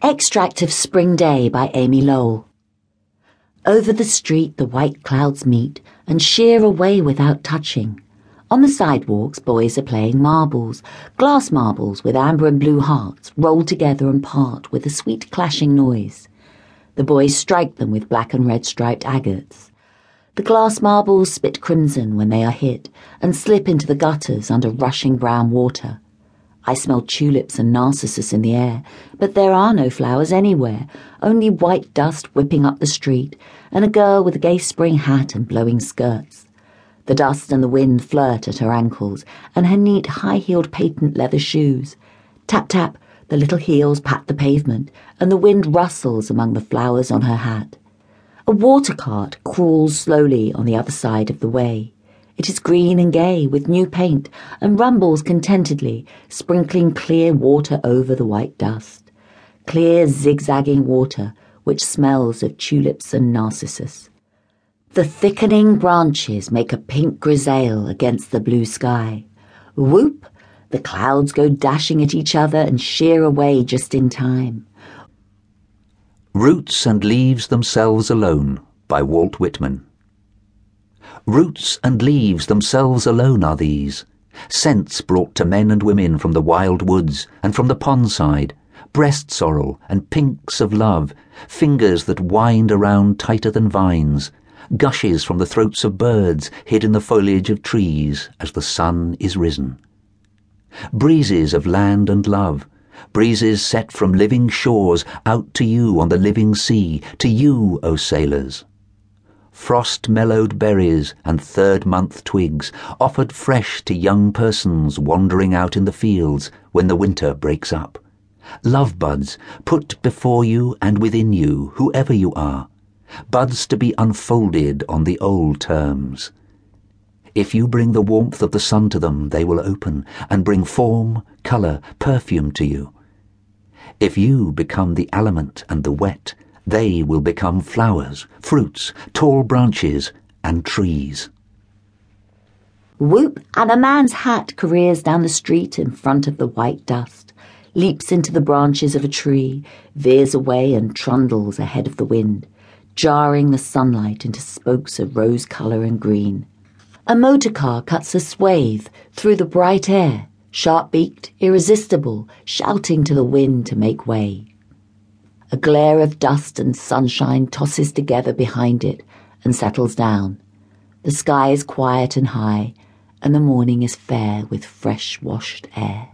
Extract of Spring Day by Amy Lowell. Over the street the white clouds meet and sheer away without touching. On the sidewalks, boys are playing marbles, glass marbles with amber and blue hearts, rolled together and part with a sweet clashing noise. The boys strike them with black and red striped agates. The glass marbles spit crimson when they are hit and slip into the gutters under rushing brown water. I smell tulips and narcissus in the air, but there are no flowers anywhere, only white dust whipping up the street, and a girl with a gay spring hat and blowing skirts. The dust and the wind flirt at her ankles, and her neat high heeled patent leather shoes. Tap tap, the little heels pat the pavement, and the wind rustles among the flowers on her hat. A water cart crawls slowly on the other side of the way. It is green and gay with new paint and rumbles contentedly, sprinkling clear water over the white dust. Clear, zigzagging water which smells of tulips and narcissus. The thickening branches make a pink grisaille against the blue sky. Whoop! The clouds go dashing at each other and sheer away just in time. Roots and Leaves Themselves Alone by Walt Whitman. Roots and leaves themselves alone are these, scents brought to men and women from the wild woods and from the pond side, breast sorrel and pinks of love, fingers that wind around tighter than vines, gushes from the throats of birds hid in the foliage of trees as the sun is risen. Breezes of land and love, breezes set from living shores out to you on the living sea, to you, O sailors frost mellowed berries and third month twigs offered fresh to young persons wandering out in the fields when the winter breaks up. Love buds put before you and within you, whoever you are, buds to be unfolded on the old terms. If you bring the warmth of the sun to them, they will open and bring form, colour, perfume to you. If you become the aliment and the wet, they will become flowers, fruits, tall branches, and trees. Whoop, and a man's hat careers down the street in front of the white dust, leaps into the branches of a tree, veers away and trundles ahead of the wind, jarring the sunlight into spokes of rose colour and green. A motor car cuts a swathe through the bright air, sharp beaked, irresistible, shouting to the wind to make way. A glare of dust and sunshine tosses together behind it and settles down. The sky is quiet and high, and the morning is fair with fresh washed air.